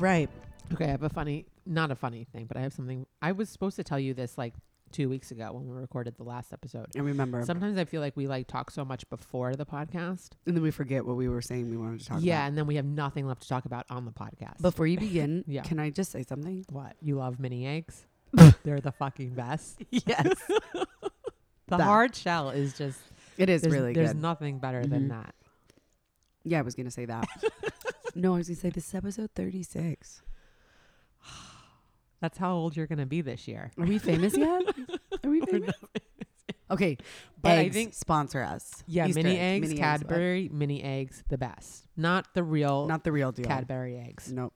Right. Okay, I have a funny, not a funny thing, but I have something. I was supposed to tell you this like two weeks ago when we recorded the last episode. I remember. Sometimes I feel like we like talk so much before the podcast. and then we forget what we were saying we wanted to talk about. yeah, about. and then we have nothing left to talk about on the podcast. Before you begin, Yeah. can I just say something? what? You love mini eggs? They're the fucking best. Yes. The That. hard shell is just It is there's, really there's good. nothing better than Mhm. that. yeah, I was going to say that. No, I was going to say this is episode 36. That's how old you're gonna be this year. Are we famous yet? Are we famous? Okay. But I think- sponsor us. Yeah, Easter mini eggs, mini Cadbury, mini eggs, the best. Not the real Not the real deal. Cadbury eggs. Nope.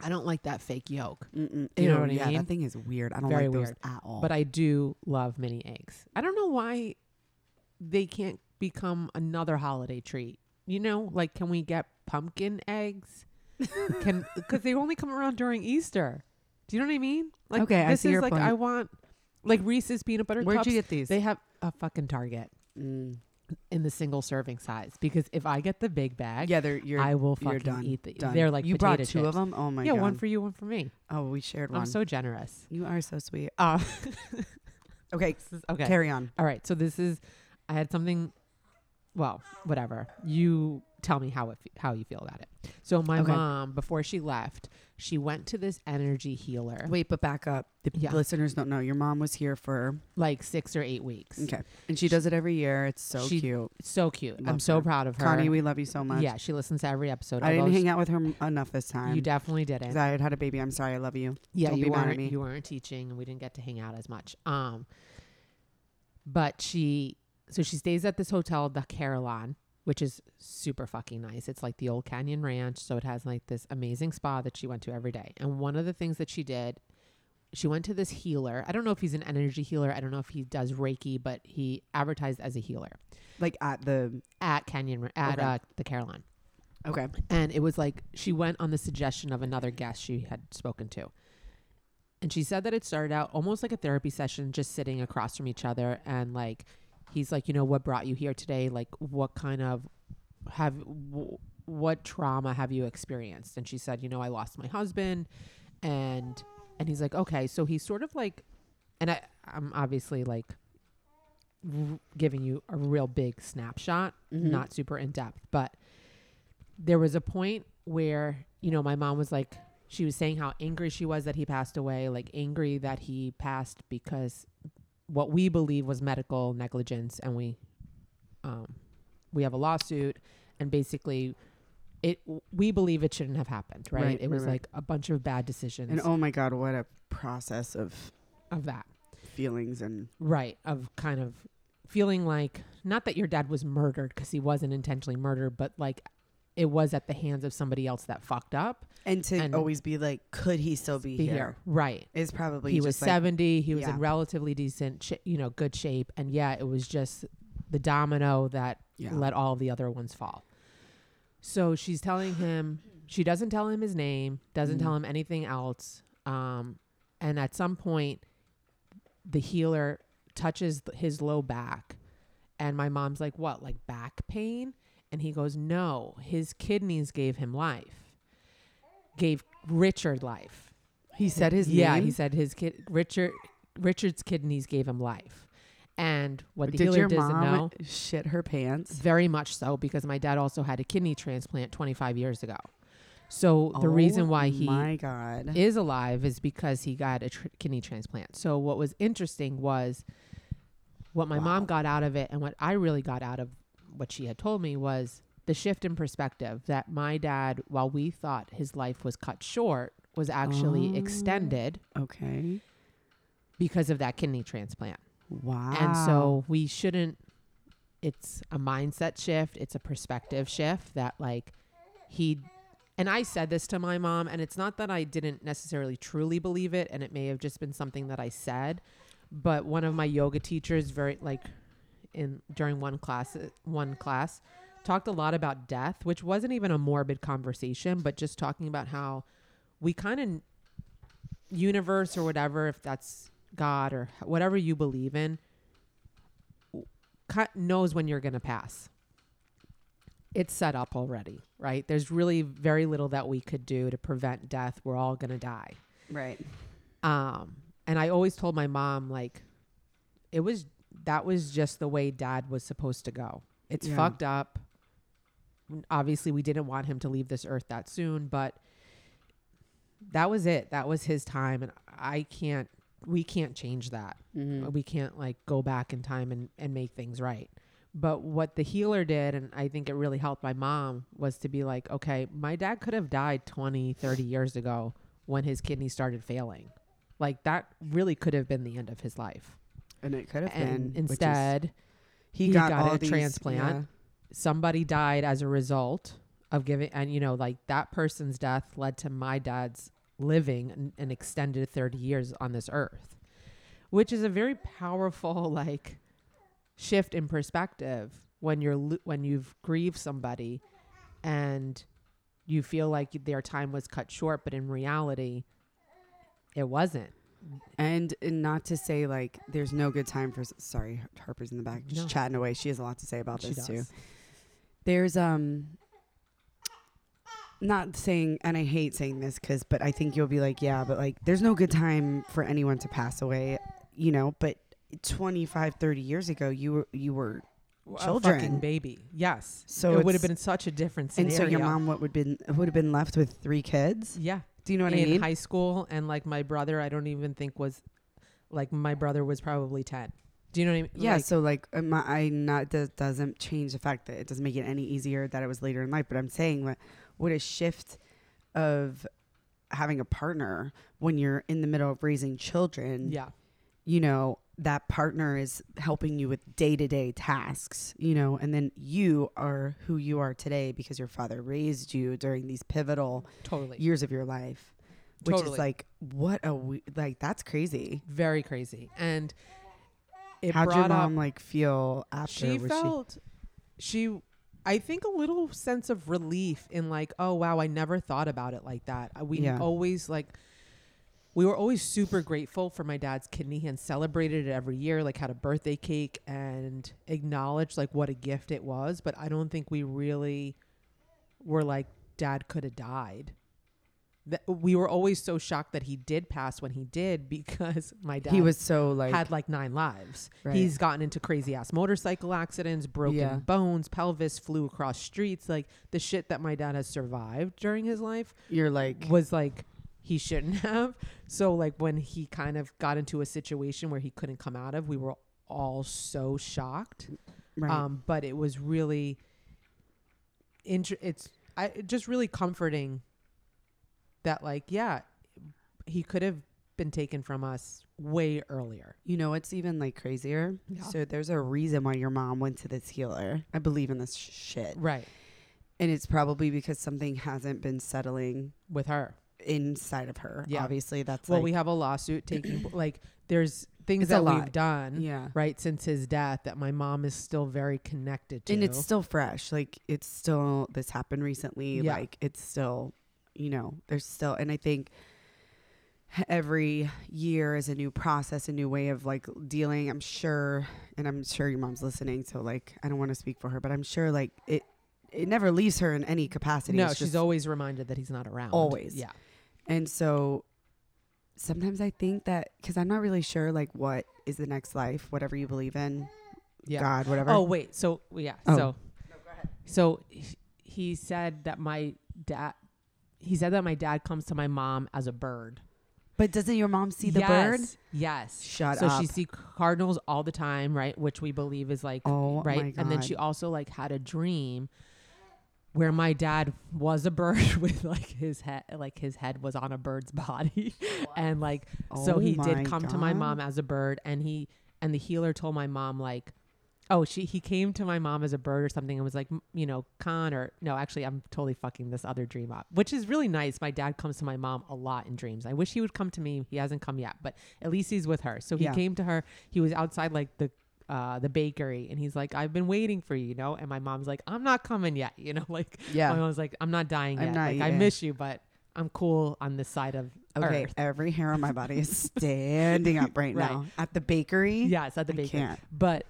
I don't like that fake yolk, Mm-mm. You know Ew, what I yeah, mean? that thing is weird. I don't Very like those weird. at all. but I do love mini eggs. I don't know why they can't become another holiday treat. You know, like can we get pumpkin eggs? can because they only come around during Easter. Do you know what I mean? Like Okay, I this see is your like point. I want like Reese's peanut butter Where'd cups. you get these? they have a fucking Target Mm. in the single serving size because if I get the big bag, Yeah, they're you're I will you're fucking done. eat the. done. They're like you brought potato two of them. Oh my yeah, god. one for you, one for me. oh, we shared one. I'm so generous. you are so sweet. Uh, Okay, is- okay. carry on. All right. So this is, I had something, well, whatever. You tell me how it, fe- how you feel about it. So my Okay. mom, before she left, she went to this energy healer, Wait, but back up. The Yeah. listeners don't know your mom was here for like six or eight weeks. okay, and she does it every year. It's so She- cute. So cute. I'm Love so proud of her. Connie, we love you so much. yeah, she listens to every episode. I didn't hang out with her m- enough this time. You definitely didn't. I had had a baby. I'm sorry. I love you. yeah, Don't you be mad at weren't you weren't teaching, and we didn't get to hang out as much. Um, but she so she stays at this hotel, the Carillon, which is super fucking nice. It's like the old Canyon Ranch, so it has like this amazing spa that she went to every day. And one of the things that she did, she went to this healer. I don't know if he's an energy healer. I don't know if he does Reiki, but he advertised as a healer Like at the at Canyon at Okay. uh, the Carillon. okay. And it was like she went on the suggestion of another guest she had spoken to. And she said that it started out almost like a therapy session, just sitting across from each other. And like, he's like, you know, what brought you here today? Like, what kind of have, w- what trauma have you experienced? And she said, you know, I lost my husband. And, and he's like, okay. So he's sort of like, and I, I'm obviously like r- giving you a real big snapshot Mhm. not super in depth, but there was a point where, you know, my mom was like, she was saying how angry she was that he passed away, like angry that he passed because what we believe was medical negligence, and we, um, we have a lawsuit, and basically, it we believe it shouldn't have happened, right? Right, it was right, right. like a bunch of bad decisions And oh my god, what a process of of that. feelings and Right. Of kind of feeling like, not that your dad was murdered because he wasn't intentionally murdered, but like it was at the hands of somebody else that fucked up. and to And- always be like, could he still be, Be here? here. Right. Is probably he was like, 70. He was yeah. in relatively decent, sh- you know, good shape. And yeah, it was just the domino that yeah. let all the other ones fall. So she's telling him, she doesn't tell him his name, doesn't Mm. tell him anything else. Um, and at some point, the healer touches th- his low back. And my mom's like, What, like back pain? And he goes, No, his kidneys gave him life, gave Richard life. he said his yeah, name. he said his kid, Richard, Richard's kidneys gave him life. And what the Did healer your doesn't mom know. shit her pants? Very much so, because my dad also had a kidney transplant 25 years ago. So the Oh reason why he my god, is alive is because he got a tr- kidney transplant. So what was interesting was what my Wow. mom got out of it, and what I really got out of what she had told me was the shift in perspective that my dad, while we thought his life was cut short, was actually Oh. extended okay, because of that kidney transplant. wow. And so we shouldn't it's a mindset shift, it's a perspective shift that like he and I said this to my mom and it's not that I didn't necessarily truly believe it and it may have just been something that I said, but one of my yoga teachers very like in during one class one class talked a lot about death, which wasn't even a morbid conversation, but just talking about how we kind of universe or whatever if that's God or whatever you believe in knows when you're going to pass. it's set up already, right? There's really very little that we could do to prevent death. We're all going to die. Right. Um, and I always told my mom like it was that was just the way dad was supposed to go. It's Yeah. fucked up. Obviously, we didn't want him to leave this earth that soon, but that was it. That was his time and I can't we can't change that. Mhm. We can't like go back in time and, and make things right. But what the healer did, and I think it really helped my mom, was to be like, okay, my dad could have died 20, 30 years ago when his kidney started failing. Like that really could have been the end of his life. And it could have And been. which is- instead, he, he got, got all a these, transplant. somebody died as a result of giving, and you know, like that person's death led to my dad's living an, an extended 30 years on this earth, which is a very powerful, like, shift in perspective when you're lo- when you've grieved somebody and you feel like their time was cut short but in reality it wasn't And, and not to say like there's no good time for. Sorry, Harper's in the back, just No. chatting away. She has a lot to say about she this does too. There's um. Not saying, and I hate saying this because, but I think you'll be like, yeah, but like, there's no good time for anyone to pass away, you know. But 25, 30 years ago, you were you were a Children. fucking baby yes So it would have been such a different and so your mom what would been would have been left with three kids. yeah Do you know what in I mean? high school and like my brother i don't even think was like my brother was probably 10 do you know what i mean Yeah, Like, so like uh, my, I not that doesn't change the fact that it doesn't make it any easier that it was later in life. But I'm saying what what a shift of having a partner when you're in the middle of raising children. yeah you know that partner is helping you with day to day tasks. You know, and then you are who you are today because your father raised you during these pivotal totally years of your life, which Totally. is like what a we- like that's crazy. very crazy and it How'd your mom up like feel after? she felt she i think a little sense of relief in like oh wow i never thought about it like that we Yeah. always like we were always super grateful for my dad's kidney and celebrated it every year like had a birthday cake and acknowledged like what a gift it was but i don't think we really were like dad could have died that we were always so shocked that he did pass when he did because my dad he was so like had like nine lives. Right. He's gotten into crazy ass motorcycle accidents, broken Yeah. bones, pelvis, flew across streets. Like the shit that my dad has survived during his life you're like was like he shouldn't have. So like when he kind of got into a situation where he couldn't come out of, we were all so shocked. right. Um, but it was really, inter- it's I just really comforting that like yeah, he could have been taken from us way earlier. You know it's even like crazier? Yeah. So there's a reason why your mom went to this healer. I believe in this sh- shit. Right. And it's probably because something hasn't been settling With her. Inside of her. Yeah. Obviously that's Well, like we have a lawsuit taking like there's things that we've done yeah. right since his death that my mom is still very connected to. And it's still fresh. Like it's still this happened recently. Yeah. Like it's still, you know, there's still and I think every year is a new process, a new way of like dealing. I'm sure and I'm sure your mom's listening, so like I don't want to speak for her, but I'm sure like it it never leaves her in any capacity. no, It's she's always reminded that he's not around. Always. Yeah. And so sometimes I think that because I'm not really sure like what is the next life, whatever you believe in, Yeah. God, whatever. Oh wait, so yeah, Oh. so so he- said that my dad he said that my dad comes to my mom as a bird. But doesn't your mom see the bird? Yes, Yes. Shut so up. she see cardinals all the time, right? Which we believe is like Oh right. And then she also like had a dream where my dad was a bird with like his head like his head was on a bird's body. and like so Oh he did come to my mom as a bird and he and the healer told my mom like oh she he came to my mom as a bird or something and was like you know con or no actually I'm totally fucking this other dream up which is really nice. My dad comes to my mom a lot in dreams. I wish he would come to me. He hasn't come yet but at least he's with her. So he Yeah. came to her. He was outside like the uh, the bakery and he's like I've been waiting for you you know and my mom's like I'm not coming yet you know like Yeah. my mom's like I'm not dying I'm yet not like I miss you but I'm cool on this side of Okay, earth every hair on my body is standing up right, Right. now. At the bakery, yes at the I bakery can't. but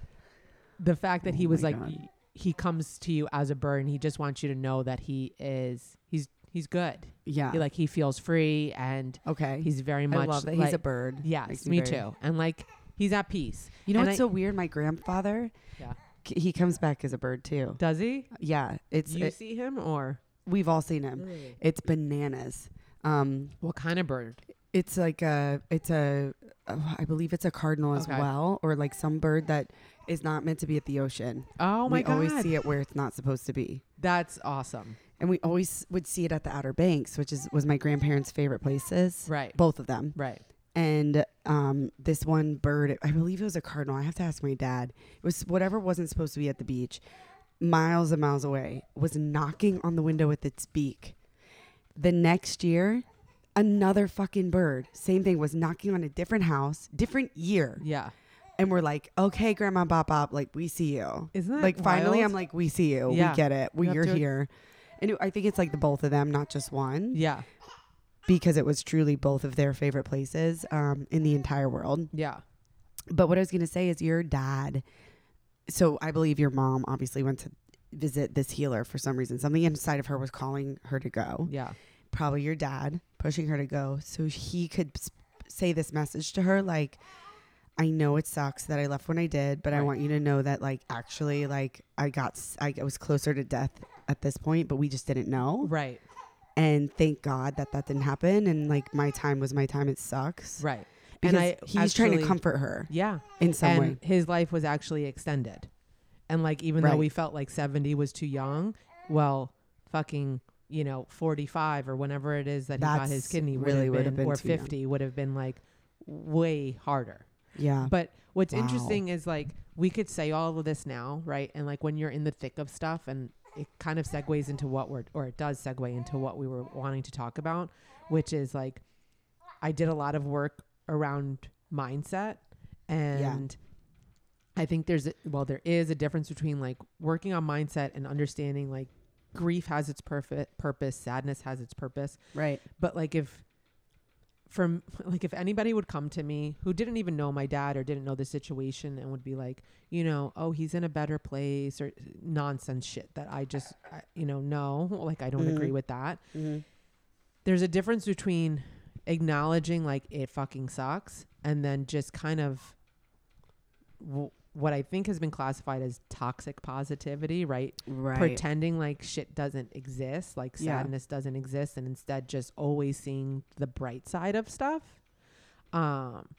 the fact that he Oh was like God. he comes to you as a bird and he just wants you to know that he is he's he's good. Yeah. He, like he feels free and okay. he's very I much love that like, he's a bird. yes, me very- too. And like he's at peace. You know And what's I- so weird? My grandfather, Yeah. k- he comes back as a bird too. Does he? Yeah, it's you it- see him or we've all seen him. It's bananas. Um, what kind of bird? it's like a, it's a, I believe it's a cardinal as Okay. well, or like some bird that is not meant to be at the ocean. Oh my we god. always see it where it's not supposed to be. That's awesome. And we always would see it at the Outer Banks, which is was my grandparents' favorite places. Right. Both of them. Right. And um, this one bird, I believe it was a cardinal. I have to ask my dad. It was whatever wasn't supposed to be at the beach, miles and miles away, was knocking on the window with its beak. The next year, another fucking bird, same thing, was knocking on a different house, different year. Yeah. And we're like, okay, Grandma Bop Bop, like, we see you. Isn't that Like, finally, wild? I'm like, we see you. Yeah. We get it. We, you you're here. And I think it's like the both of them, not just one, Yeah. Because it was truly both of their favorite places um, in the entire world. Yeah. But what I was going to say is your dad. So I believe your mom obviously went to visit this healer for some reason. Something inside of her was calling her to go. Yeah. Probably your dad pushing her to go so he could s- say this message to her like I know it sucks that I left when I did, but I want you to know that like actually like I got s- I was closer to death at this point, but we just didn't know. Right. And thank God that that didn't happen and like my time was my time. It sucks. Right. Because and I he's trying to comfort her Yeah. in some and way. his life was actually extended. And like even though we felt like 70 was too young, well, fucking, you know, 45 or whenever it is that he got his kidney really would have been or too young. 50 would have been like way harder. Yeah. But what's Wow. interesting is like we could say all of this now, right? And like when you're in the thick of stuff and it kind of segues into what we're or it does segue into what we were wanting to talk about, which is like I did a lot of work around mindset and I think there's a, well there is a difference between like working on mindset and understanding like grief has its perfect purpose, sadness has its purpose, right. but like if from like if anybody would come to me who didn't even know my dad or didn't know the situation and would be like you know oh he's in a better place or nonsense shit that i just I, you know no like i don't Mhm. agree with that Mm-hmm. there's a difference between acknowledging like it fucking sucks and then just kind of w- what i think has been classified as toxic positivity right Right. pretending like shit doesn't exist, like Yeah. sadness doesn't exist, and instead just always seeing the bright side of stuff. Um,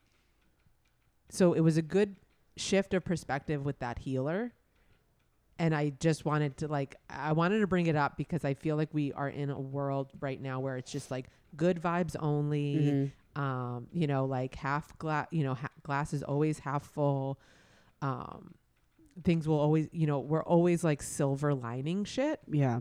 so it was a good shift of perspective with that healer. And I just wanted to like, I wanted to bring it up because I feel like we are in a world right now where it's just like good vibes only. Mhm. Um, you know, like half glass, you know, ha- glass is always half full. Um, things will always, you know, we're always like silver lining shit. Yeah.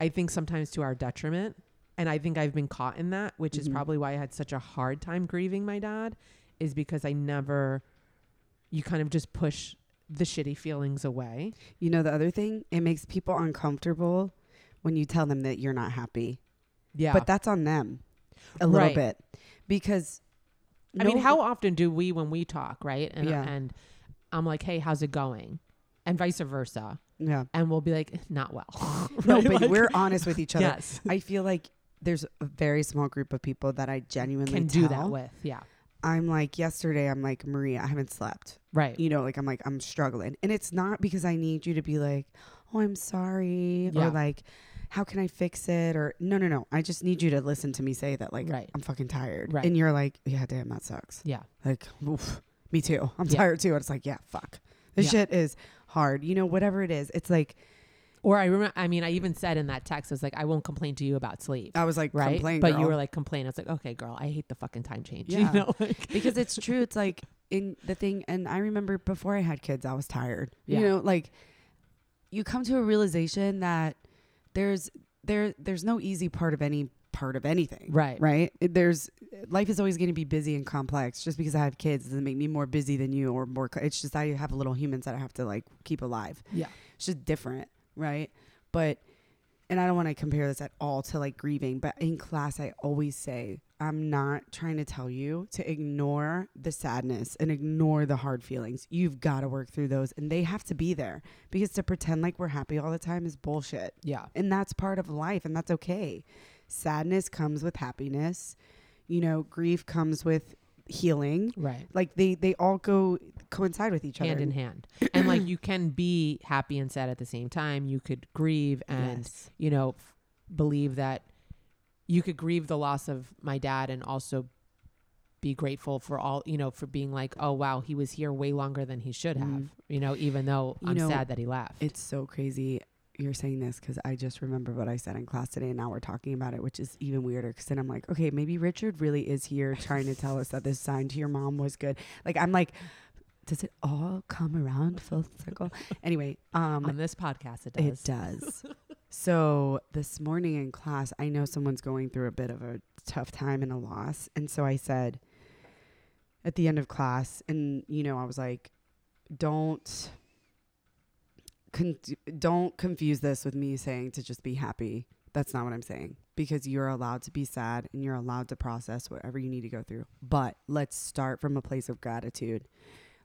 I think sometimes to our detriment. And I think I've been caught in that, which is Mhm. probably why I had such a hard time grieving my dad, is because I never, you kind of just push the shitty feelings away. You know the other thing, it makes people uncomfortable when you tell them that you're not happy. Yeah. But that's on them a little Right. bit because I mean, how often do we, when we talk, right? And, Yeah. and I'm like, hey, how's it going? And vice versa. yeah. And we'll be like, not well. No, but Like- we're honest with each other. Yes. I feel like there's a very small group of people that I genuinely Can do that with. Yeah. I'm like yesterday I'm like Maria, I haven't slept. Right. You know, like I'm like I'm struggling. And it's not because I need you to be like, "Oh, I'm sorry," Yeah. or like, "How can I fix it?" or no, no, no. I just need you to listen to me say that like Right. I'm fucking tired. Right. And you're like, "Yeah, damn, that sucks." Yeah. Like, oof, me too. I'm Yeah. tired too. And it's like, yeah, fuck. This Yeah. shit is hard. You know, whatever it is. It's like Or I remember, I mean, I even said in that text, I was like, I won't complain to you about sleep. I was like right. complain, but you were like, complain. I was like, okay, girl, I hate the fucking time change. Yeah. You know? Like, because it's true. It's like in the thing, and I remember before I had kids, I was tired. Yeah. You know, like you come to a realization that there's there there's no easy part of any part of anything. right. Right. There's life is always going to be busy and complex. Just because I have kids doesn't make me more busy than you or more. It's just I have little humans that I have to like keep alive. Yeah. It's just different, right? But and I don't want to compare this at all to like grieving, but in class, I always say, I'm not trying to tell you to ignore the sadness and ignore the hard feelings. You've got to work through those, and they have to be there because to pretend like we're happy all the time is bullshit. Yeah. And that's part of life, and that's okay. Sadness comes with happiness. You know, grief comes with healing. Right. Like they they all go coincide with each Hand other. in hand. and like you can be happy and sad at the same time. You could grieve and Yes. you know, f- believe that you could grieve the loss of my dad and also be grateful for all, you know, for being like, oh, wow, he was here way longer than he should have, Mhm. you know, even though You I'm know, sad that he left. It's so crazy you're saying this because I just remember what I said in class today, and now we're talking about it, which is even weirder. Because then I'm like, okay, maybe Richard really is here trying to tell us that this sign to your mom was good. Like I'm like, does it all come around full circle? Anyway, um, On this podcast, it does. It does. so this morning in class, I know someone's going through a bit of a tough time and a loss. And so I said at the end of class, and you know, I was like, don't con- don't confuse this with me saying to just be happy. That's not what I'm saying because you're allowed to be sad and you're allowed to process whatever you need to go through. But let's start from a place of gratitude.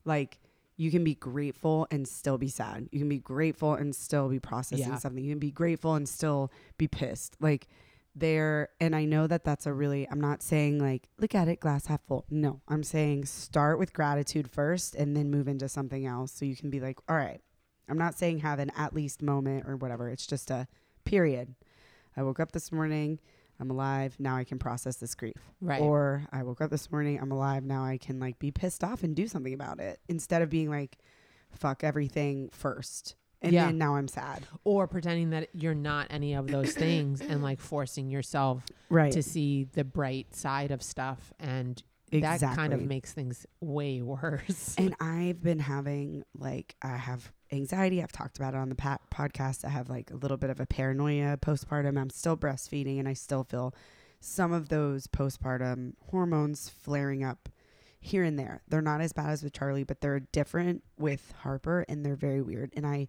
Like you can be grateful and still be sad. You can be grateful and still be processing Yeah. something. You can be grateful and still be pissed. Like there, and I know that that's a really, I'm not saying like, look at it glass half full. No, I'm saying start with gratitude first and then move into something else. So you can be like, all right, I'm not saying have an at least moment or whatever. It's just a period. I woke up this morning. I'm alive. Now I can process this grief. Right. Or I woke up this morning, I'm alive. Now I can like be pissed off and do something about it instead of being like, fuck everything first. And Yeah. then now I'm sad. or pretending that you're not any of those things and like forcing yourself Right. to see the bright side of stuff and that kind of makes things way worse. and I've been having like I have anxiety. I've talked about it on the podcast. I have like a little bit of a paranoia postpartum. I'm still breastfeeding and I still feel some of those postpartum hormones flaring up here and there. They're not as bad as with Charlie, but they're different with Harper and they're very weird. And I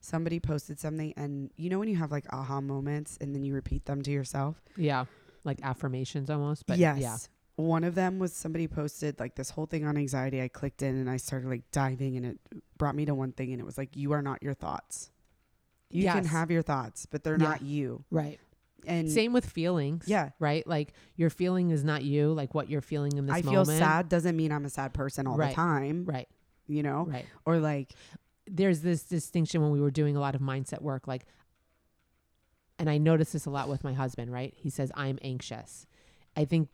somebody posted something and you know when you have like aha moments and then you repeat them to yourself? yeah. Like affirmations almost. But yes. yeah. One of them was somebody posted like this whole thing on anxiety. I clicked in and I started like diving and it brought me to one thing and it was like you are not your thoughts. You can have your thoughts, but they're Yeah. not you. Right. And Same with feelings. Yeah. Right. Like your feeling is not you, like what you're feeling in this I moment. feel sad doesn't mean I'm a sad person all Right. the time, Right. you know? Right. Or like there's this distinction when we were doing a lot of mindset work like and I notice this a lot with my husband, right? He says I'm anxious. I think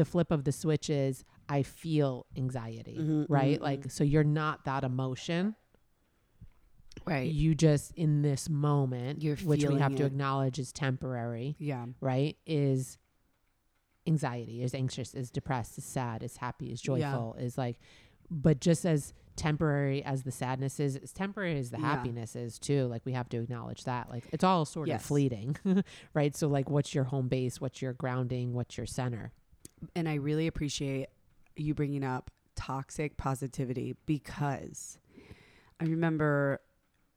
the flip of the switch is I feel anxiety, Mhm, right? mhm, Like so you're not that emotion. right. You just in this moment, You're which we have to acknowledge is temporary, Yeah. right? Is anxiety, is anxious, is depressed, is sad, is happy, is Yeah. joyful, is like but just as temporary as the sadness is, as temporary as the Yeah. happiness is too. Like we have to acknowledge that. Like it's all sort Yes. of fleeting, right? So like, what's your home base? What's your grounding? What's your center? And I really appreciate you bringing up toxic positivity because I remember,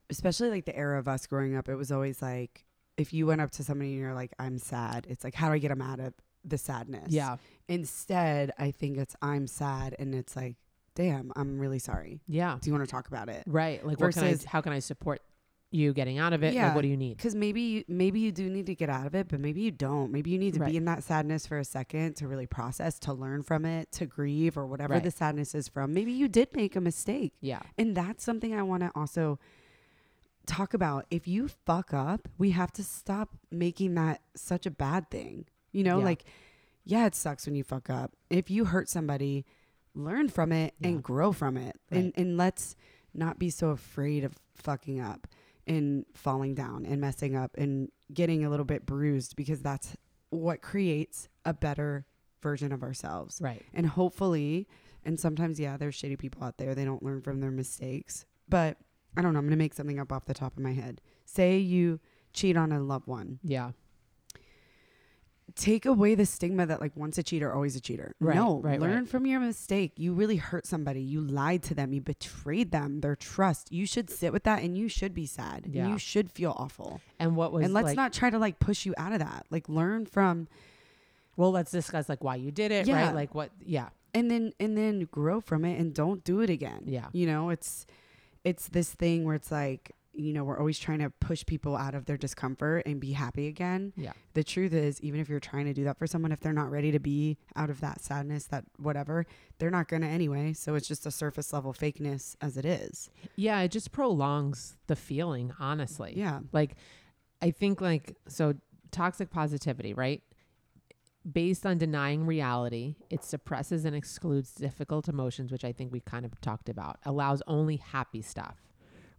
especially like the era of us growing up, it was always like if you went up to somebody and you're like, I'm sad, it's like, how do I get them out of the sadness? Yeah. Instead, I think it's I'm sad and it's like, damn, I'm really sorry. yeah, Do you want to talk about it? right. Like, what can I, Versus- how can I support you getting out of it? Yeah. Like, what do you need? Because maybe you, maybe you do need to get out of it, but maybe you don't. Maybe you need to Right. be in that sadness for a second to really process, to learn from it, to grieve, or whatever Right. the sadness is from. Maybe you did make a mistake. Yeah, And that's something I want to also talk about. If you fuck up, we have to stop making that such a bad thing. You know, Yeah. like, yeah, it sucks when you fuck up. If you hurt somebody, learn from it Yeah. and grow from it. And and let's not be so afraid of fucking up and falling down and messing up and getting a little bit bruised because that's what creates a better version of ourselves. right. And hopefully, and sometimes, yeah, there's shitty people out there. They don't learn from their mistakes. But I don't know. I'm going to make something up off the top of my head. Say you cheat on a loved one Yeah, take away the stigma that like once a cheater, always a cheater. Right, no, right, learn right. from your mistake. You really hurt somebody. You lied to them. You betrayed them, their trust. You should sit with that and you should be sad. Yeah. And you should feel awful. And what was and let's like, not try to like push you out of that. Like learn from well, let's discuss like why you did it, Yeah. right? Like what? Yeah, and then and then grow from it and don't do it again. Yeah. You know, it's it's this thing where it's like, you know, we're always trying to push people out of their discomfort and be happy again. yeah, The truth is, even if you're trying to do that for someone, if they're not ready to be out of that sadness, that whatever, they're not gonna anyway. So it's just a surface level fakeness as it is. yeah. It just prolongs the feeling, honestly. Yeah. Like, I think like so toxic positivity, right? Based on denying reality, it suppresses and excludes difficult emotions, which I think we kind of talked about. Allows only happy stuff,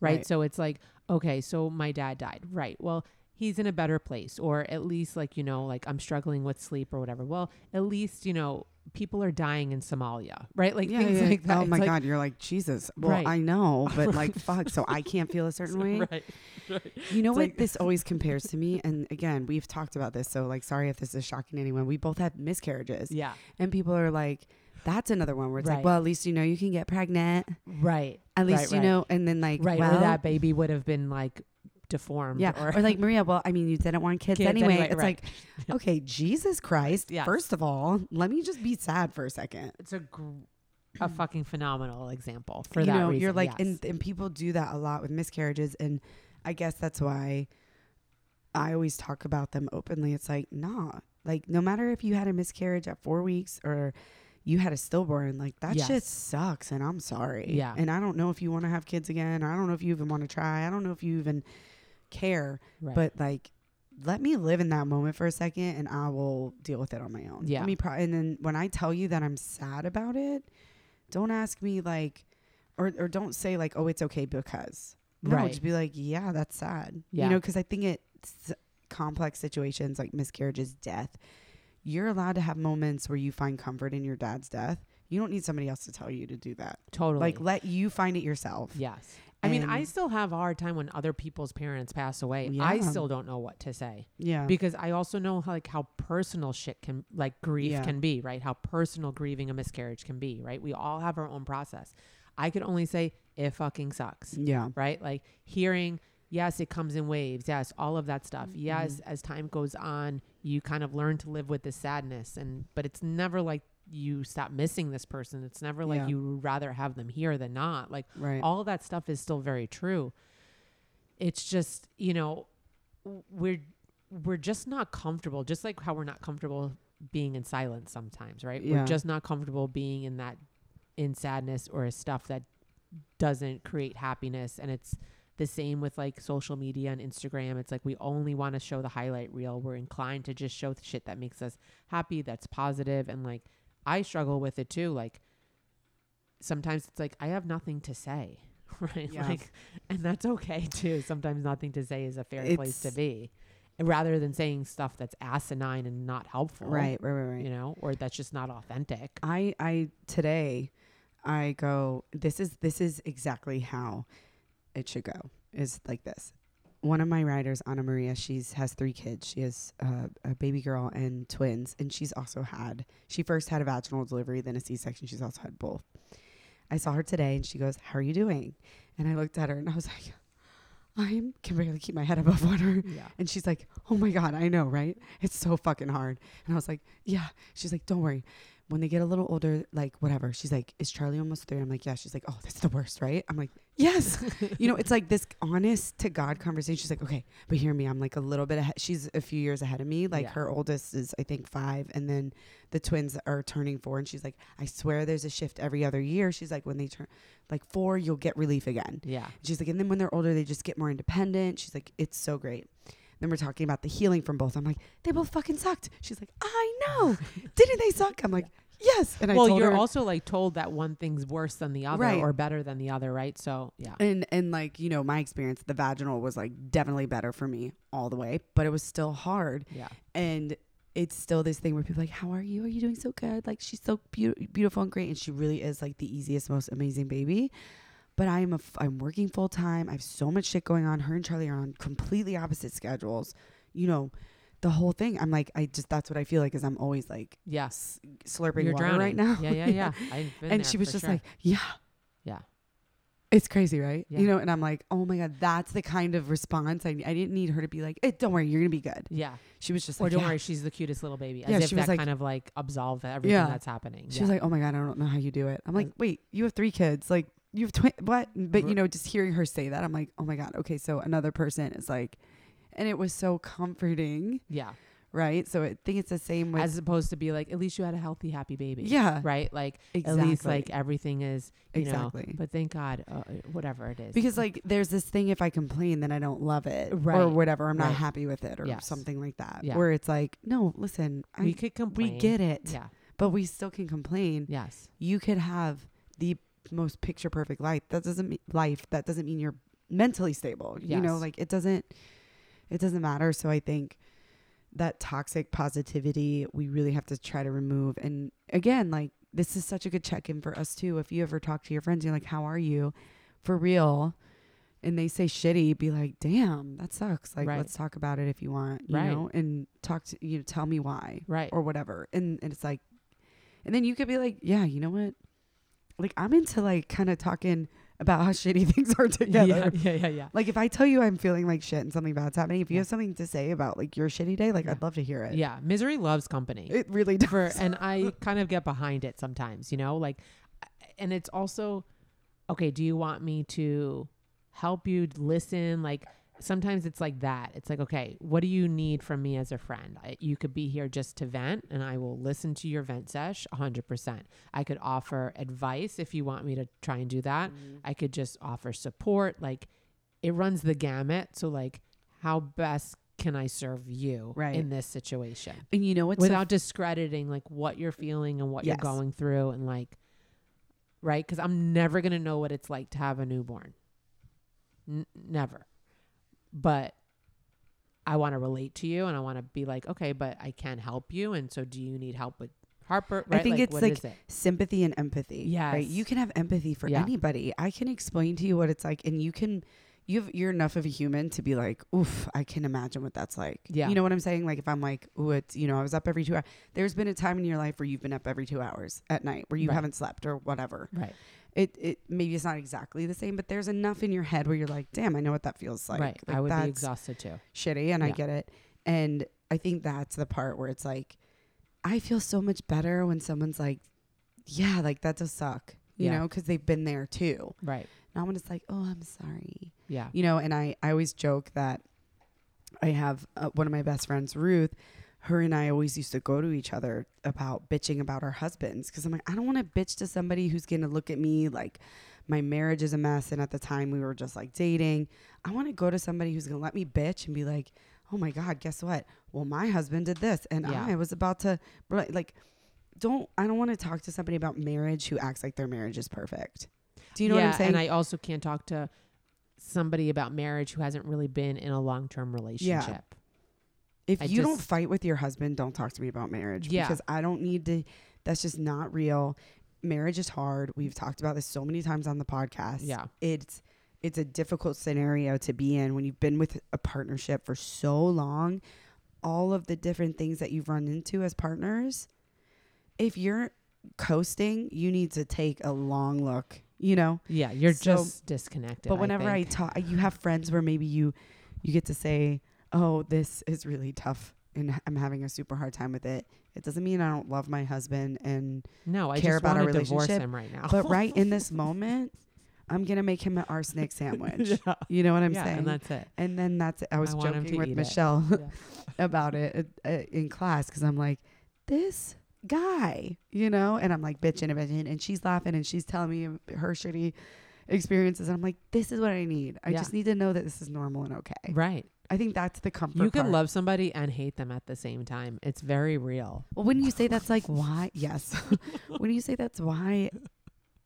right? Right. So it's like, okay, so my dad died, right? Well, he's in a better place, or at least like you know, like I'm struggling with sleep or whatever. Well, at least you know, people are dying in Somalia, right? Like yeah, things yeah. like that. Oh my like- god, you're like Jesus. Well, Right. I know, but like fuck. So I can't feel a certain way. right, right. You know It's what like- this always compares to me? And again, we've talked about this. So like, sorry if this is shocking to anyone. We both had miscarriages, Yeah, and people are like, "That's another one where it's Right. like, well, at least you know you can get pregnant. right. At least Right, you right. know." And then like, right well, or that baby would have been like deformed yeah, or, or, like Maria. Well, I mean, you didn't want kids, Kids anyway. anyway, It's right. like, okay, Jesus Christ. Yes. First of all, let me just be sad for a second. it's a gr- a fucking phenomenal example for you that know, reason. you're like, yes. and and people do that a lot with miscarriages, and I guess that's why I always talk about them openly. It's like, nah, like no matter if you had a miscarriage at four weeks or you had a stillborn, like that shit sucks, and I'm sorry. Yeah. and I don't know if you want to have kids again. I don't know if you even want to try. I don't know if you even care, right. but like. Let me live in that moment for a second, and I will deal with it on my own. Yeah. Let me pro- and then when I tell you that I'm sad about it, don't ask me like or or don't say like oh it's okay because no Right. just be like yeah that's sad Yeah. you know because i think it's complex situations like miscarriages death you're allowed to have moments where you find comfort in your dad's death you don't need somebody else to tell you to do that totally like let you find it yourself yes. I mean, I still have a hard time when other people's parents pass away. I still don't know what to say yeah because I also know how, like how personal shit can like grief Yeah. can be, right? How personal grieving a miscarriage can be, right? We all have our own process. I could only say it fucking sucks. yeah right? Like hearing, yes, it comes in waves. Yes, all of that stuff. Mm-hmm. Yes, as time goes on, you kind of learn to live with the sadness and but it's never like you stop missing this person. It's never like Yeah. you would rather have them here than not. Like right all that stuff is still very true. It's just, you know, we're we're just not comfortable, just like how we're not comfortable being in silence sometimes, right? Yeah. We're just not comfortable being in that in sadness or stuff that doesn't create happiness and it's the same with like social media and Instagram. It's like we only want to show the highlight reel. We're inclined to just show the shit that makes us happy, that's positive and like I struggle with it too. Like sometimes it's like I have nothing to say, right? Yeah. Like, and that's okay too. Sometimes nothing to say is a fair place to be, rather than saying stuff that's asinine and not helpful, right right right right You know, or that's just not authentic. I I today I go this is this is exactly how it should go. Is like this. One of my writers, Anna Maria, she's has three kids. She has uh, a baby girl and twins, and she's also had. She first had a vaginal delivery, then a C-section. She's also had both. I saw her today, and she goes, "How are you doing?" And I looked at her, and I was like, "I can barely keep my head above water." Yeah. And she's like, "Oh my god, I know, right? It's so fucking hard." And I was like, "Yeah." She's like, "Don't worry. When they get a little older, like whatever." She's like, "Is Charlie almost three? I'm like, "Yeah." She's like, "Oh, that's the worst, right?" I'm like, "Yes." you know, it's like this honest to God conversation. She's like, "Okay, but hear me. I'm like a little bit ahead. She's a few years ahead of me. Like Yeah. her oldest is I think 5 and then the twins are turning 4 and she's like, "I swear there's a shift every other year." She's like, "When they turn like 4, you'll get relief again." Yeah. She's like, and then when they're older, they just get more independent. She's like, it's so great. Then we're talking about the healing from both. I'm like, they both fucking sucked. She's like, I know. Didn't they suck? I'm like, yes. And I well, told you're her, also like told that one thing's worse than the other Right. or better than the other, right? So yeah. and and like you know, my experience, the vaginal was like definitely better for me all the way, but it was still hard. Yeah. And it's still this thing where people are like, how are you? Are you doing so good? Like she's so beau- beautiful and great, and she really is like the easiest, most amazing baby. But I'm a f- I'm working full time. I have so much shit going on. Her and Charlie are on completely opposite schedules. You know, the whole thing. I'm like, I just that's what I feel like is I'm always like Yes. slurping You're water drowning right now. Yeah, yeah, yeah. I've been and she was just sure. like, yeah, Yeah. it's crazy, right? Yeah. You know, and I'm like, oh my god, that's the kind of response I I didn't need her to be like, eh, don't worry, you're gonna be good. Yeah. She was just Or like, don't yeah. worry, she's the cutest little baby. As Yeah, if she was that like- kind of like absolve everything Yeah. that's happening. She yeah. was like, oh my god, I don't know how you do it. I'm like, wait, you have three kids, like you have twin, what? But you know, just hearing her say that, I'm like, oh my god, okay, so another person is like, and it was so comforting, yeah. right? So I think it's the same with, As opposed to be like, at least you had a healthy, happy baby. yeah, Right? Like, exactly. at least like everything is, you exactly. know. But thank God, uh, whatever it is. because like there's this thing if I complain then I don't love it or whatever I'm not happy with it or Yes. something like that Yeah. where it's like no listen we we, could complain. We get it Yeah. but we still can complain Yes. you could have the most picture perfect life that doesn't mean life that doesn't mean you're mentally stable Yes. you know like it doesn't it doesn't matter. So I think that toxic positivity we really have to try to remove. And again like this is such a good check-in for us too. If you ever talk to your friends you're like how are you? For real. And they say shitty be like damn that sucks. Like Right. let's talk about it if you want you Right. know and talk to you know tell me why Right. or whatever. And, and it's like and then you could be like yeah you know what? Like i'm into like kind of talking about how shitty things are together Yeah. Yeah. Yeah. Yeah. like if i tell you i'm feeling like shit and something bad's happening if you Yeah. have something to say about like your shitty day like Yeah. i'd love to hear it Yeah. Misery loves company. it really does for and I kind of get behind it sometimes, you know, like and it's also okay, do you want me to help you listen like sometimes it's like that. It's like, okay, what do you need from me as a friend? I, you could be here just to vent and I will listen to your vent sesh 100%. I could offer advice if you want me to try and do that. Mm-hmm. I could just offer support. Like it runs the gamut. So like how best can I serve you Right. in this situation? and you know what's so without discrediting like what you're feeling and what Yes. you're going through and like right because i'm never going to know what it's like to have a newborn N- never but i want to relate to you and i want to be like okay but i can help you and so do you need help with harper I right think it's what like it sympathy and empathy. Right? You can have empathy for Yeah. anybody. I can explain to you what it's like and you can you have, you're enough of a human to be like, oof, I can imagine what that's like. Yeah. You know what I'm saying? Like if I'm like, ooh, it's you know, I was up every two hours. There's been a time in your life where you've been up every two hours at night where you Right. haven't slept or whatever. right It it maybe it's not exactly the same, but there's enough in your head where you're like, damn, I know what that feels like. right Like, i would be that's exhausted too shitty and I get it. And I think that's the part where it's like, I feel so much better when someone's like, yeah, like that does suck, you Yeah. know, because they've been there too. right Not when it's like, oh, I'm sorry, yeah you know. And I, I always joke that I have uh, one of my best friends, Ruth. Her and I always used to go to each other about bitching about our husbands because I'm like, I don't want to bitch to somebody who's gonna look at me like my marriage is a mess. And at the time, we were just like dating. I want to go to somebody who's gonna let me bitch and be like, oh my god, guess what? Well, my husband did this, and Yeah. I was about to like. Don't I don't want to talk to somebody about marriage who acts like their marriage is perfect. Do you know yeah, what I'm saying? and i also can't talk to somebody about marriage who hasn't really been in a long-term relationship If I you don't fight with your husband, don't talk to me about marriage. Yeah. Because I don't need to. That's just not real. Marriage is hard. We've talked about this so many times on the podcast. yeah It's it's a difficult scenario to be in when you've been with a partnership for so long. All of the different things that you've run into as partners. If you're coasting, you need to take a long look. You know. Yeah, you're So- just disconnected. But whenever I, think. talk, you have friends where maybe you you get to say, "Oh, this is really tough, and I'm having a super hard time with it." It doesn't mean I don't love my husband, and no, I care just about our to divorce relationship, him right now. but right in this moment, I'm gonna make him an arsenic sandwich. yeah, You know what I'm yeah, saying? and that's it. And then that's it. I was I joking with eat it. Michelle Yeah. about it uh, uh, in class because I'm like, this guy, you know, and I'm like bitching and bitching, and she's laughing and she's telling me her shitty experiences, and I'm like, this is what I need. I just need to know that this is normal and okay. Right. I think that's the comfort. You can part. love somebody and hate them at the same time. It's very real. Well, when you say that's like why, yes, when you say that's why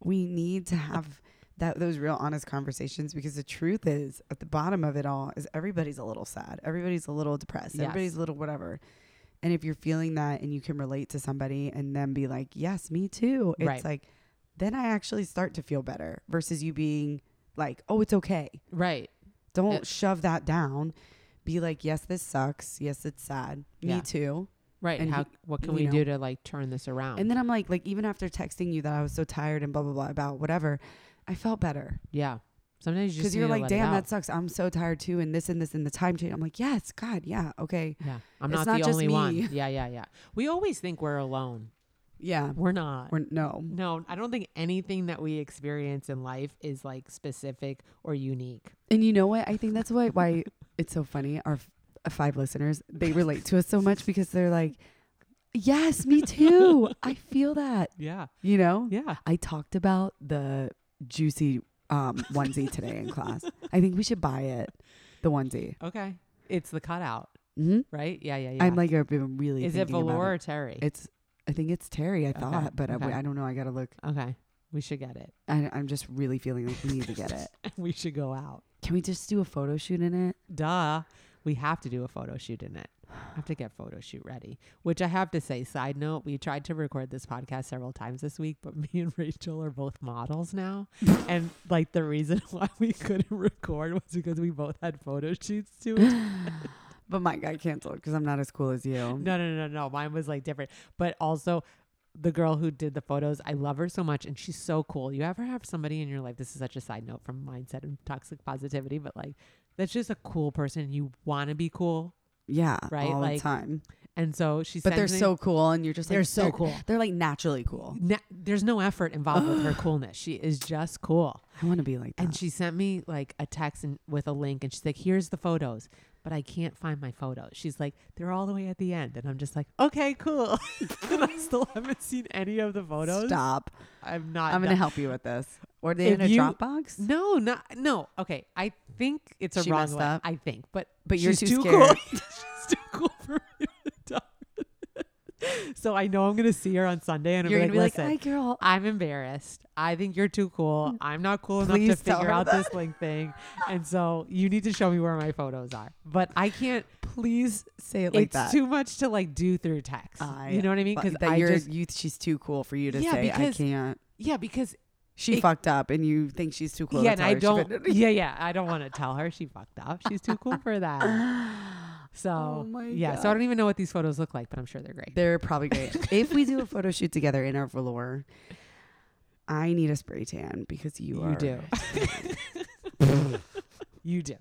we need to have that those real honest conversations because the truth is at the bottom of it all is everybody's a little sad, everybody's a little depressed, Yes. everybody's a little whatever. And if you're feeling that and you can relate to somebody and then be like, "Yes, me too." It's Right. like then I actually start to feel better versus you being like, "Oh, it's okay." Right. Don't It- shove that down be like, yes, this sucks. Yes, it's sad. Yeah. Me too. Right. And How? he- what can we know. do to like turn this around? And then I'm like, like even after texting you that I was so tired and blah blah blah about whatever, I felt better yeah. Sometimes you because you're like, damn, that sucks. I'm so tired too, and this and this and the time change. I'm like, yes, God, yeah, okay, Yeah. I'm not, not the just only one. me. Yeah. Yeah. Yeah. We always think we're alone. Yeah. We're not. Or no, no, I don't think anything that we experience in life is like specific or unique. and you know what? I think that's why why it's so funny. Our f- uh, five listeners they relate to us so much because they're like, yes, me too. I feel that. Yeah. You know, Yeah. I talked about the juicy um, onesie today in class. I think we should buy it. The onesie. Okay. It's the cutout, hmm right? Yeah. Yeah. Yeah. I'm like, I've been really. is it velour or terry? It's. I think it's Terry. I Okay, thought, but okay. I, I don't know. I gotta look. okay. We should get it. I, I'm just really feeling like we need to get it. we should go out. Can we just do a photo shoot in it? Duh. We have to do a photo shoot in it. I have to get photo shoot ready. Which I have to say, side note, we tried to record this podcast several times this week, but me and Rachel are both models now. and like the reason why we couldn't record was because we both had photo shoots to it. But mine got canceled because I'm not as cool as you. No, no, no, no. Mine was like different. But also the girl who did the photos, I love her so much and she's so cool. You ever have somebody in your life, this is such a side note from mindset and toxic positivity, but like that's just a cool person. You want to be cool. Yeah, Right, all like, the time. And so she But they're me- so cool, and you're just like, they're so cool. They're like naturally cool. Na- there's no effort involved with her coolness. She is just cool. I want to be like that. And she sent me like a text and with a link and she's like, here's the photos, but I can't find my photos. She's like, they're all the way at the end. And I'm just like, okay, cool. and I still haven't seen any of the photos. Stop. I'm not. I'm gonna help you with this. Or they If in a you- Dropbox? No, not no. Okay, I think it's a She wrong up? I think, but But you're too cool. scared. she's too cool for me to. so I know I'm gonna see her on Sunday and I'm You're like, gonna be like, listen, "Hi, girl." I'm embarrassed. I think you're too cool. Mm. I'm not cool enough to figure out that. this link thing. And so you need to show me where my photos are. But I can't Please say it like it's that. It's too much to like do through text. I- you know what I mean? Because I just you. She's too cool for you to Yeah, say. I can't. yeah, because She it- fucked up, and you think she's too cool. yeah, to and I her. Don't. yeah, yeah, I don't want to tell her she fucked up. She's too cool for that. So Oh yeah, so I don't even know what these photos look like, but I'm sure they're great. They're probably great. if we do a photo shoot together in our velour, I need a spray tan because you, You are. do. you do.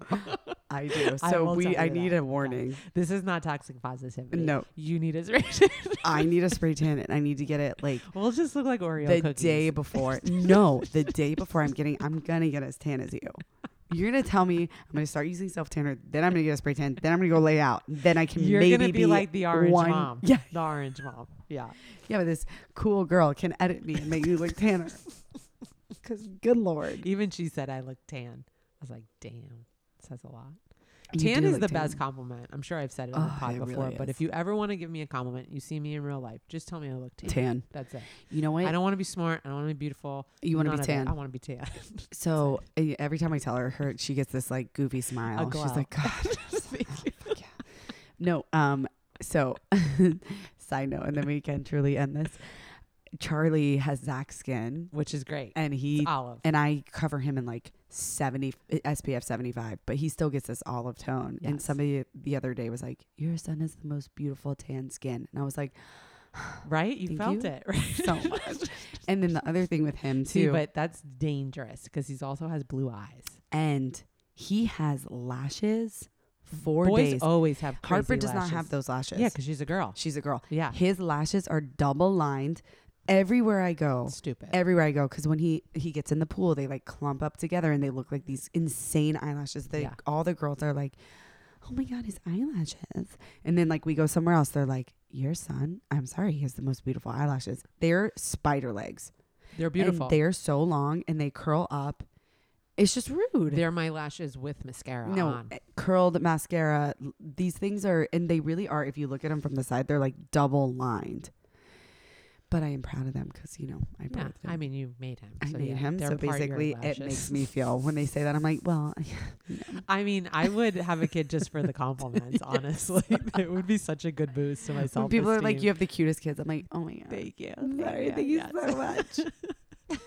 I do. So will we. I need that. a warning. This is not toxic positivity. No, You need a spray tan. I need a spray tan, and I need to get it like We'll just look like Oreo the cookies. day before. no, the day before I'm getting. I'm gonna get as tan as you. You're gonna tell me I'm gonna start using self tanner, then I'm gonna get a spray tan, then I'm gonna go lay out, then I can You're maybe gonna be, like the orange one- mom. Yeah, The orange mom. Yeah. yeah, but this cool girl can edit me and make me look tanner. Cause good lord, Even she said I look tan. I was like, damn, says a lot. You tan is the tan. best compliment. I'm sure I've said it the Oh, pod before, really but if you ever want to give me a compliment, you see me in real life, just tell me I look tan. Tan. That's it. You know what? I don't want to be smart. I don't want to be beautiful. you want to be tan. I want to be tan. So uh, every time I tell her, her she gets this like goofy smile. She's like, God. Yeah. No. Um. So, side note, and then we can truly end this. Charlie has Zach's skin, Which is great. and he It's olive. and I cover him in like 70 SPF 75, but he still gets this olive tone. And somebody the other day was like, "Your son has the most beautiful tan skin," and I was like, right? You felt you it, right? "So much." and then the other thing with him too, See, but that's dangerous because he also has blue eyes. and he has lashes four Boys days. always have Harper does not have those lashes. Yeah, because she's a girl. she's a girl. Yeah, His lashes are double lined everywhere I go. stupid. Everywhere I go, because when he he gets in the pool, they like clump up together and they look like these insane eyelashes. They Yeah. all the girls are like, "Oh my god, his eyelashes!" And then like we go somewhere else, they're like, "Your son, I'm sorry, he has the most beautiful eyelashes. They're spider legs. They're beautiful. And they're so long and they curl up. It's just rude. They're my lashes with mascara no on. eh, curled mascara. l- These things are, and they really are. If you look at them from the side, they're like double lined. But I am proud of them because you know I Yeah, birthed him. I mean, you made him. I so made yeah, him. So part of your basically, it makes me feel when they say that I'm like, well, I mean, I would have a kid just for the compliments. Honestly, it would be such a good boost to my when people are like, you have the cutest kids, I'm like, oh my god, Thank you. I'm Thank sorry, you. thank you Yes. so much.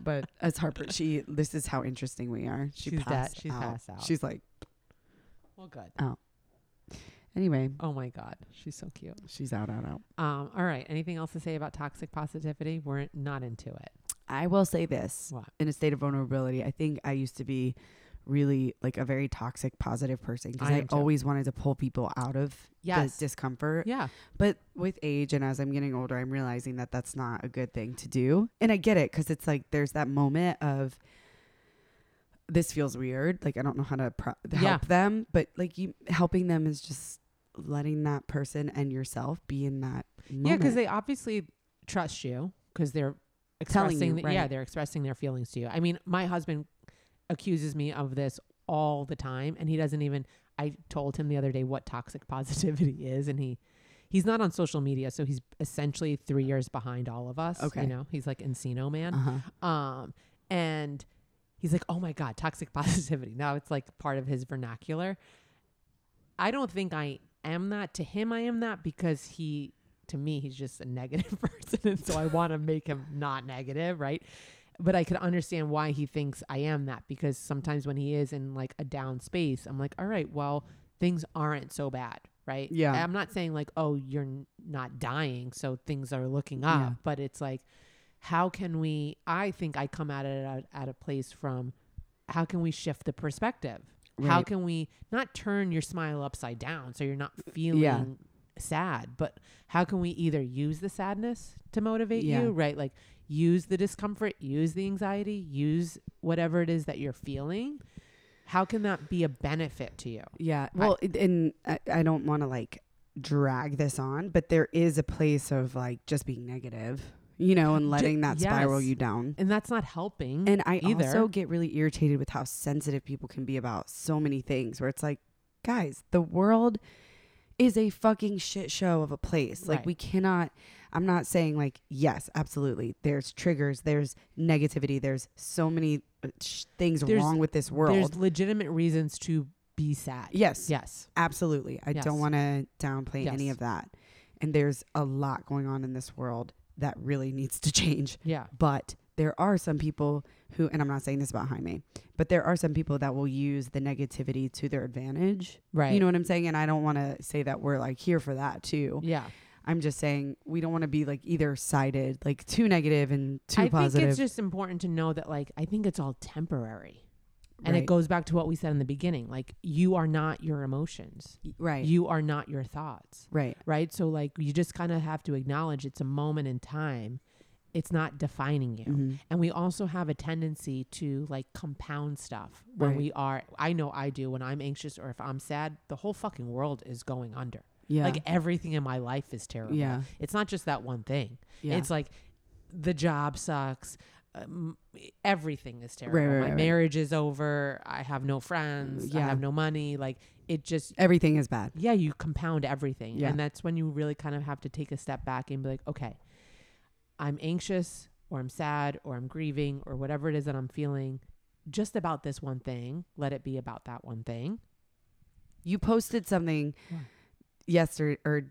but as Harper, she this is how interesting we are. She She's passed she's out. passed out. She's like, Well, good. Anyway, Oh my god, she's so cute. she's out, out, out. Um, all right. Anything else to say about toxic positivity? We're not into it. I will say this What? in a state of vulnerability. I think I used to be really like a very toxic positive person because I I, am too. always wanted to pull people out of Yes. the discomfort. Yeah. But with age and as I'm getting older, I'm realizing that that's not a good thing to do. And I get it because it's like there's that moment of this feels weird. Like I don't know how to pro- help Yeah. them, but like you helping them is just letting that person and yourself be in that moment. Yeah, because they obviously trust you because they're expressing. you, the- Yeah, they're expressing their feelings to you. I mean, my husband accuses me of this all the time, and he doesn't even. I told him the other day what toxic positivity is, and he. He's not on social media, so he's essentially three years behind all of us. Okay. You know, he's like Encino man. uh-huh. Um, and he's like, "Oh my god, toxic positivity." Now it's like part of his vernacular. I don't think I am that. To him, I am that because he, to me, he's just a negative person, and so I want to make him not negative, right? But I could understand why he thinks I am that because sometimes when he is in like a down space, I'm like, "All right, well, things aren't so bad." Right. Yeah. I'm not saying like, oh, you're n- not dying, so things are looking Yeah. up, but it's like, how can we i think i come at it at, at a place from how can we shift the perspective how can we not turn your smile upside down so you're not feeling sad but how can we either use the sadness to motivate Yeah. you right? Like use the discomfort use the anxiety use whatever it is that you're feeling. How can that be a benefit to you? Yeah. Well, it- and I, I don't want to like drag this on, but there is a place of like just being negative, you know, and letting that spiral you down. and that's not helping And I either. also get really irritated with how sensitive people can be about so many things where it's like, guys, the world is a fucking shit show of a place. Like Right. we cannot I'm not saying like yes, absolutely. There's triggers, there's negativity, there's so many uh, sh- things There's- wrong with this world. there's legitimate reasons to be sad Yes. yes Absolutely. I Yes. don't want to downplay any of that. And there's a lot going on in this world that really needs to change. yeah But there are some people who, and I'm not saying this about Jaime, but there are some people that will use the negativity to their advantage. right You know what I'm saying? And I don't want to say that we're like here for that too. yeah I'm just saying we don't want to be like either sided, like too negative and too I positive. think it's just important to know that like I think it's all temporary. And it goes back to what we said in the beginning. Like you are not your emotions. right. You are not your thoughts. right. Right? So like you just kind of have to acknowledge it's a moment in time. It's not defining you. Mhm. And we also have a tendency to like compound stuff when Right. we are I know I do when I'm anxious or if I'm sad, the whole fucking world is going under. Yeah. Like everything in my life is terrible. yeah. It's not just that one thing. Yeah. It's like the job sucks. Um, everything is terrible. right, My right, right. marriage is over. I have no friends. I have no money. Like it just, Everything is bad. yeah, you compound everything. Yeah. And that's when you really kind of have to take a step back and be like, okay, I'm anxious or I'm sad or I'm grieving or whatever it is that I'm feeling just about this one thing. Let it be about that one thing. You posted something What? yesterday or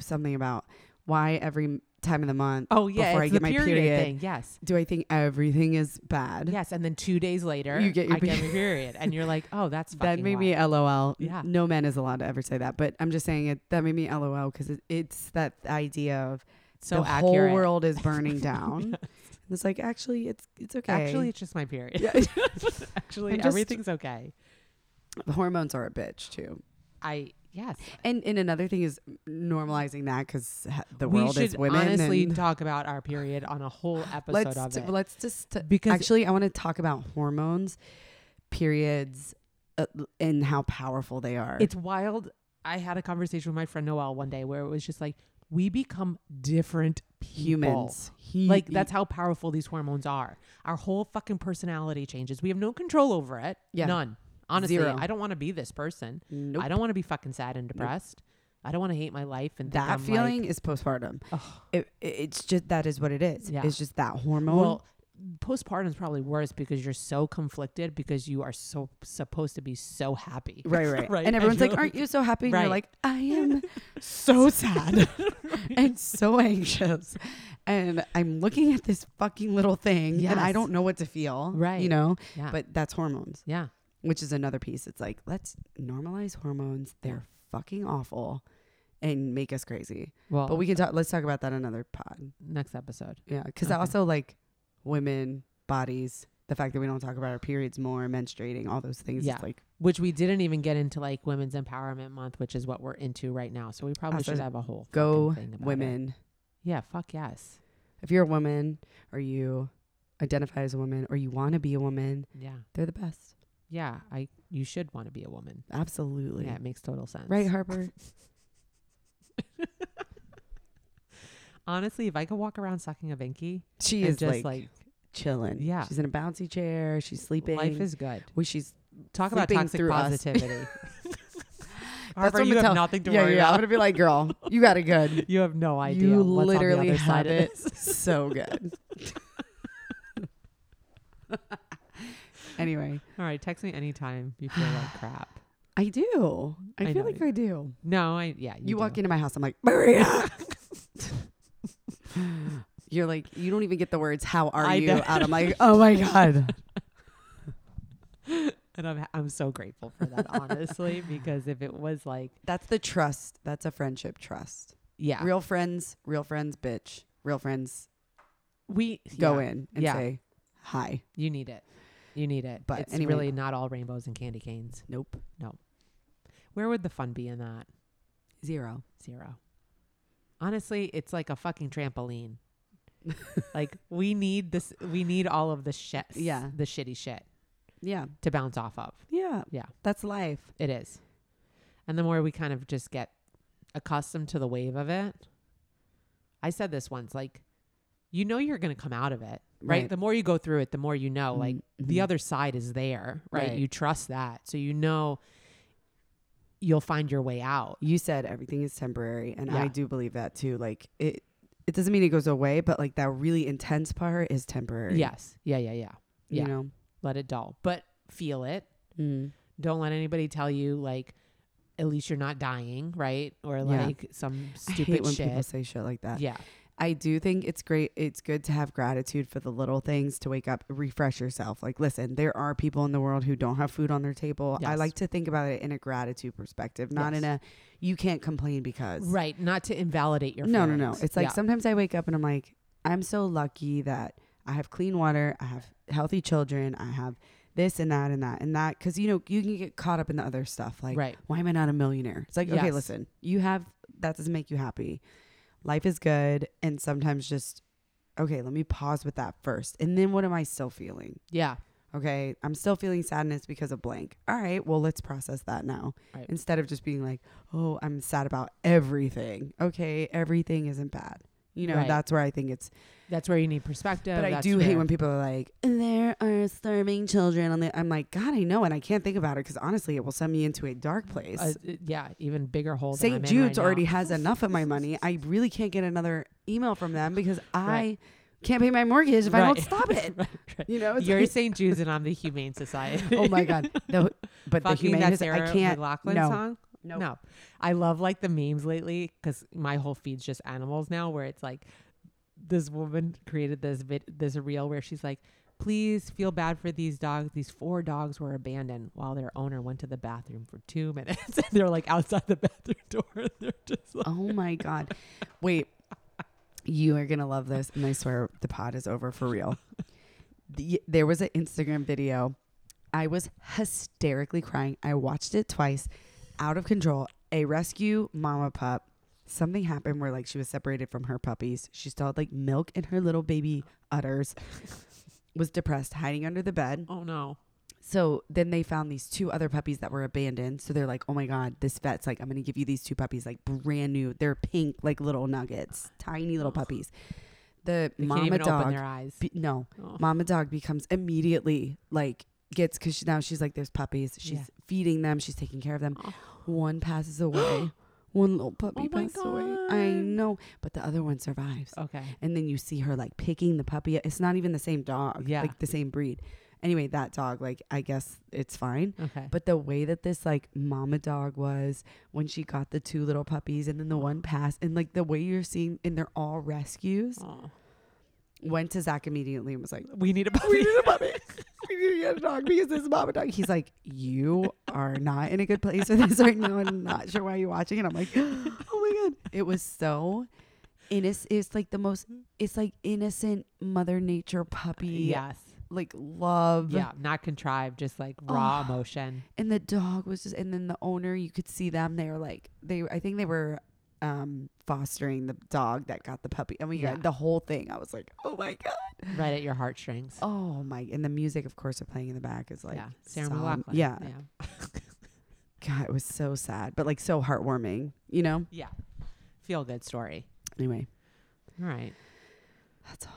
something about why every time of the month Oh, yeah. Before I get the my period, period. thing. Yes. do I think everything is bad? Yes. And then two days later, You get your I get my period. And you're like, oh, that's That made wild. me LOL. Yeah. No man is allowed to ever say that, but I'm just saying it. That made me LOL because it, it's that idea of so the accurate. whole world is burning down. And It's like actually, it's it's okay. Actually, it's just my period. Yeah. Actually, I'm just- everything's okay. the hormones are a bitch too. I yes. And and another thing is normalizing that because the we world is women. honestly talk about our period on a whole episode let's of t- it. let's just t- because actually I want to talk about hormones, periods, uh, and how powerful they are. it's wild. I had a conversation with my friend Noel one day where it was just like we become different people. humans. He- Like that's how powerful these hormones are. Our whole fucking personality changes. We have no control over it. Yeah. None. Honestly, Zero. I don't want to be this person. Nope. I don't want to be fucking sad and depressed. I don't want to hate my life and that I'm feeling Like, is postpartum. It, it's just that is what it is. Yeah. It's just that hormone. Well, postpartum is probably worse because you're so conflicted because you are so supposed to be so happy. right, right, right. And everyone's like, you're "Aren't you so happy?" And Right. you're like, "I am so sad and so anxious." And I'm looking at this fucking little thing, and I don't know what to feel. Right. You know, Yeah. but that's hormones. yeah. Which is another piece. It's like let's normalize hormones. They're fucking awful, and make us crazy. Well, But we can talk. Let's talk about that another pod. next episode. Yeah, because Okay. also like women bodies. The fact that we don't talk about our periods more, menstruating, all those things. Yeah. Like Which we didn't even get into like Women's Empowerment Month, which is what we're into right now. So we probably should have a whole go about it. women. Yeah, fuck yes. If you're a woman or you identify as a woman or you want to be a woman, Yeah. they're the best. Yeah, I you should want to be a woman. Absolutely. Yeah, it makes total sense. Right, Harper? Honestly, if I could walk around sucking a binky She is just like, like, chilling. Yeah. She's in a bouncy chair. She's sleeping. life is good. well, she's Talk about toxic positivity. Harper, you have tell- nothing to yeah, worry yeah. I'm gonna be like, girl, you got it good. You have no idea. you what's literally on the other have side it so good. anyway, All right, text me anytime you feel like crap. I do. I, I feel like you- I do. No, I yeah. You, do. walk into my house, I'm like, Maria. You're like, you don't even get the words "How are I you?" out. I'm like, oh my god. and I'm I'm so grateful for that, honestly, because if it was like That's the trust. That's a friendship trust. yeah, Real friends, real friends, bitch. Real friends we go yeah, in and Yeah. say hi. You need it. You need it. But it's anyway. really not all rainbows and candy canes. Nope. Nope. Where would the fun be in that? Zero. Zero. Honestly, it's like a fucking trampoline. like we need this. We need all of the shit. Yeah. the shitty shit Yeah. to bounce off of. Yeah. Yeah. That's life. It is. And the more we kind of just get accustomed to the wave of it. I said this once like you know you're going to come out of it, right? Right. The more you go through it, the more you know like the Mhm. other side is there, right? Right. You trust that. So you know you'll find your way out. you said everything is temporary and Yeah. i do believe that too like it it doesn't mean it goes away but like that really intense part is temporary Yes. Yeah, yeah, yeah. you yeah. know Let it dull. But feel it. mm. Don't let anybody tell you like at least you're not dying, right? Or Yeah. like some i stupid when shit. people say shit like that yeah. I do think it's great it's good to have gratitude for the little things to wake up refresh yourself like listen there are people in the world who don't have food on their table i like to think about it in a gratitude perspective not Yes. in a you can't complain because Right. Not to invalidate your no no no it's like Yeah. sometimes i wake up and i'm like i'm so lucky that i have clean water i have healthy children i have this and that and that and that because you know you can get caught up in the other stuff like right. why am i not a millionaire it's like okay listen you have that doesn't make you happy life is good and sometimes just okay let me pause with that first. And then what am i still feeling? Yeah. okay i'm still feeling sadness because of blank. All right well let's process that now. Right. instead of just being like oh i'm sad about everything. Okay everything isn't bad you know Right. that's where i think it's That's where you need perspective. but i That's do hate where- when people are like there are starving children on the i'm like god i know and i can't think about it because honestly it will send me into a dark place uh, uh, yeah, even bigger hole. than St. I'm in Jude's right already now. has enough of my money. I really can't get another email from them because I Right. can't pay my mortgage if I don't Right. stop it. Right, right. You know, it's You're like- St. Jude's and I'm the Humane Society. oh my god. No, but the Fucking humane is, Sarah I can't. No. song. Nope. No, I love like the memes lately because my whole feed's just animals now. Where it's like this woman created this vid- this reel where she's like, "Please feel bad for these dogs. These four dogs were abandoned while their owner went to the bathroom for two minutes. and they're like outside the bathroom door. They're just like, Oh my god. Wait. You are gonna love this, and I swear the pod is over for real. The, there was an Instagram video. I was hysterically crying. I watched it twice, out of control. A rescue mama pup. Something happened where like she was separated from her puppies. She still had like milk in her little baby udders. Was depressed, hiding under the bed. "Oh no, So then they found these two other puppies that were abandoned. So they're like, oh my God, this vet's like, I'm going to give you these two puppies, like brand new. They're pink, like little nuggets, tiny little puppies. The they mama dog, open their eyes." be- no, Oh. mama dog becomes immediately like, gets, because she, now she's like, there's puppies. She's Yeah. feeding them, she's taking care of them. Oh. One passes away. One little puppy Oh passed away. I know. But the other one survives. Okay. And then you see her like picking the puppy. It's not even the same dog, Yeah. like the same breed. Anyway, that dog, like, I guess it's fine. Okay. But the way that this like mama dog was when she got the two little puppies and then the one passed and like the way you're seeing and they're all rescues went to Zach immediately and was like, We need a puppy. We need a puppy. to get a dog because this is mama dog. He's like, you are not in a good place with this right now. I'm not sure why you're watching it. I'm like, oh my god, it was so innocent. It's like the most. It's like innocent Mother Nature puppy. Yes. like love. Yeah. Not contrived, just like raw Oh. emotion. and the dog was just. And then the owner, you could see them. They were like, they. I think they were um fostering the dog that got the puppy. And we Yeah. got the whole thing. I was like, oh my god. Right at your heartstrings. Oh my! And the music, of course, are playing in the back is like yeah. Sarah McLachlan. Yeah, Yeah. God, it was so sad, but like so heartwarming. You know. Yeah. Feel good story. Anyway, All right. that's all.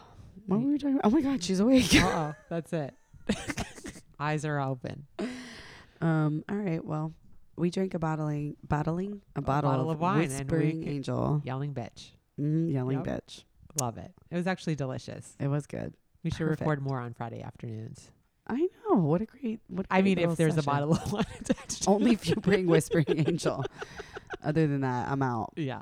What were we talking about? Oh my God, she's awake. oh, that's it. Eyes are open. um. All right. Well, we drank a bottling, bottling a bottle, bottle of, wine Whispering Angel. Yelling bitch. Mm, yelling Yep. bitch. Love it. It was actually delicious. It was good. We should Perfect. record more on Friday afternoons. I know. What a great. What. a I great mean, if there's a bottle of wine attached. Only if you bring Whispering Angel. Other than that, I'm out. Yeah.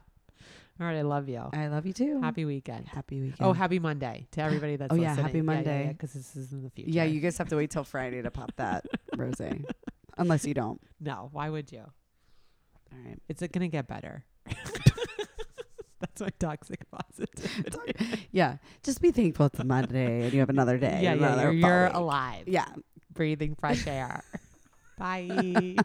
All right. I love you. I love you too. Happy weekend. Happy weekend. Oh, happy Monday to everybody that's Oh, yeah, listening. happy Monday. Because this is in the future. Yeah, you guys have to wait till Friday to pop that rose. Unless you don't. No, why would you? All right. It's going to get better. that's my toxic positivity. Yeah. Just be thankful it's Monday and you have another day. yeah, yeah. You're, you're alive. Yeah. Breathing fresh air. Bye.